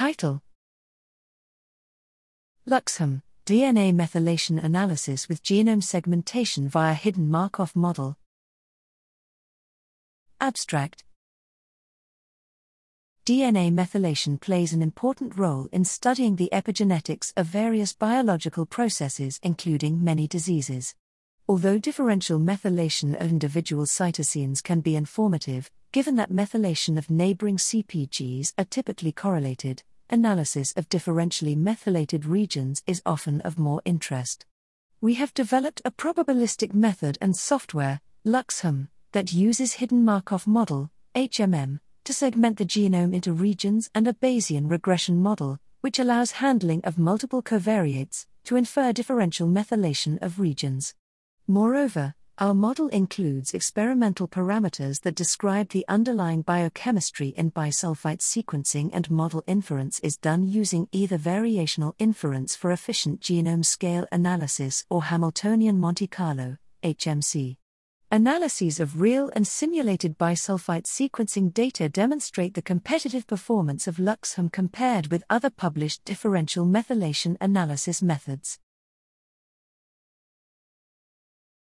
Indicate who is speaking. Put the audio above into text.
Speaker 1: Title LuxHMM DNA methylation analysis with genome segmentation via hidden Markov model. Abstract DNA methylation plays an important role in studying the epigenetics of various biological processes, including many diseases. Although differential methylation of individual cytosines can be informative, given that methylation of neighboring CPGs are typically correlated, analysis of differentially methylated regions is often of more interest. We have developed a probabilistic method and software, LuxHMM, that uses hidden Markov model, HMM, to segment the genome into regions and a Bayesian regression model, which allows handling of multiple covariates to infer differential methylation of regions. Moreover, our model includes experimental parameters that describe the underlying biochemistry in bisulfite sequencing, and model inference is done using either variational inference for efficient genome scale analysis or Hamiltonian Monte Carlo, HMC. Analyses of real and simulated bisulfite sequencing data demonstrate the competitive performance of LuxHMM compared with other published differential methylation analysis methods.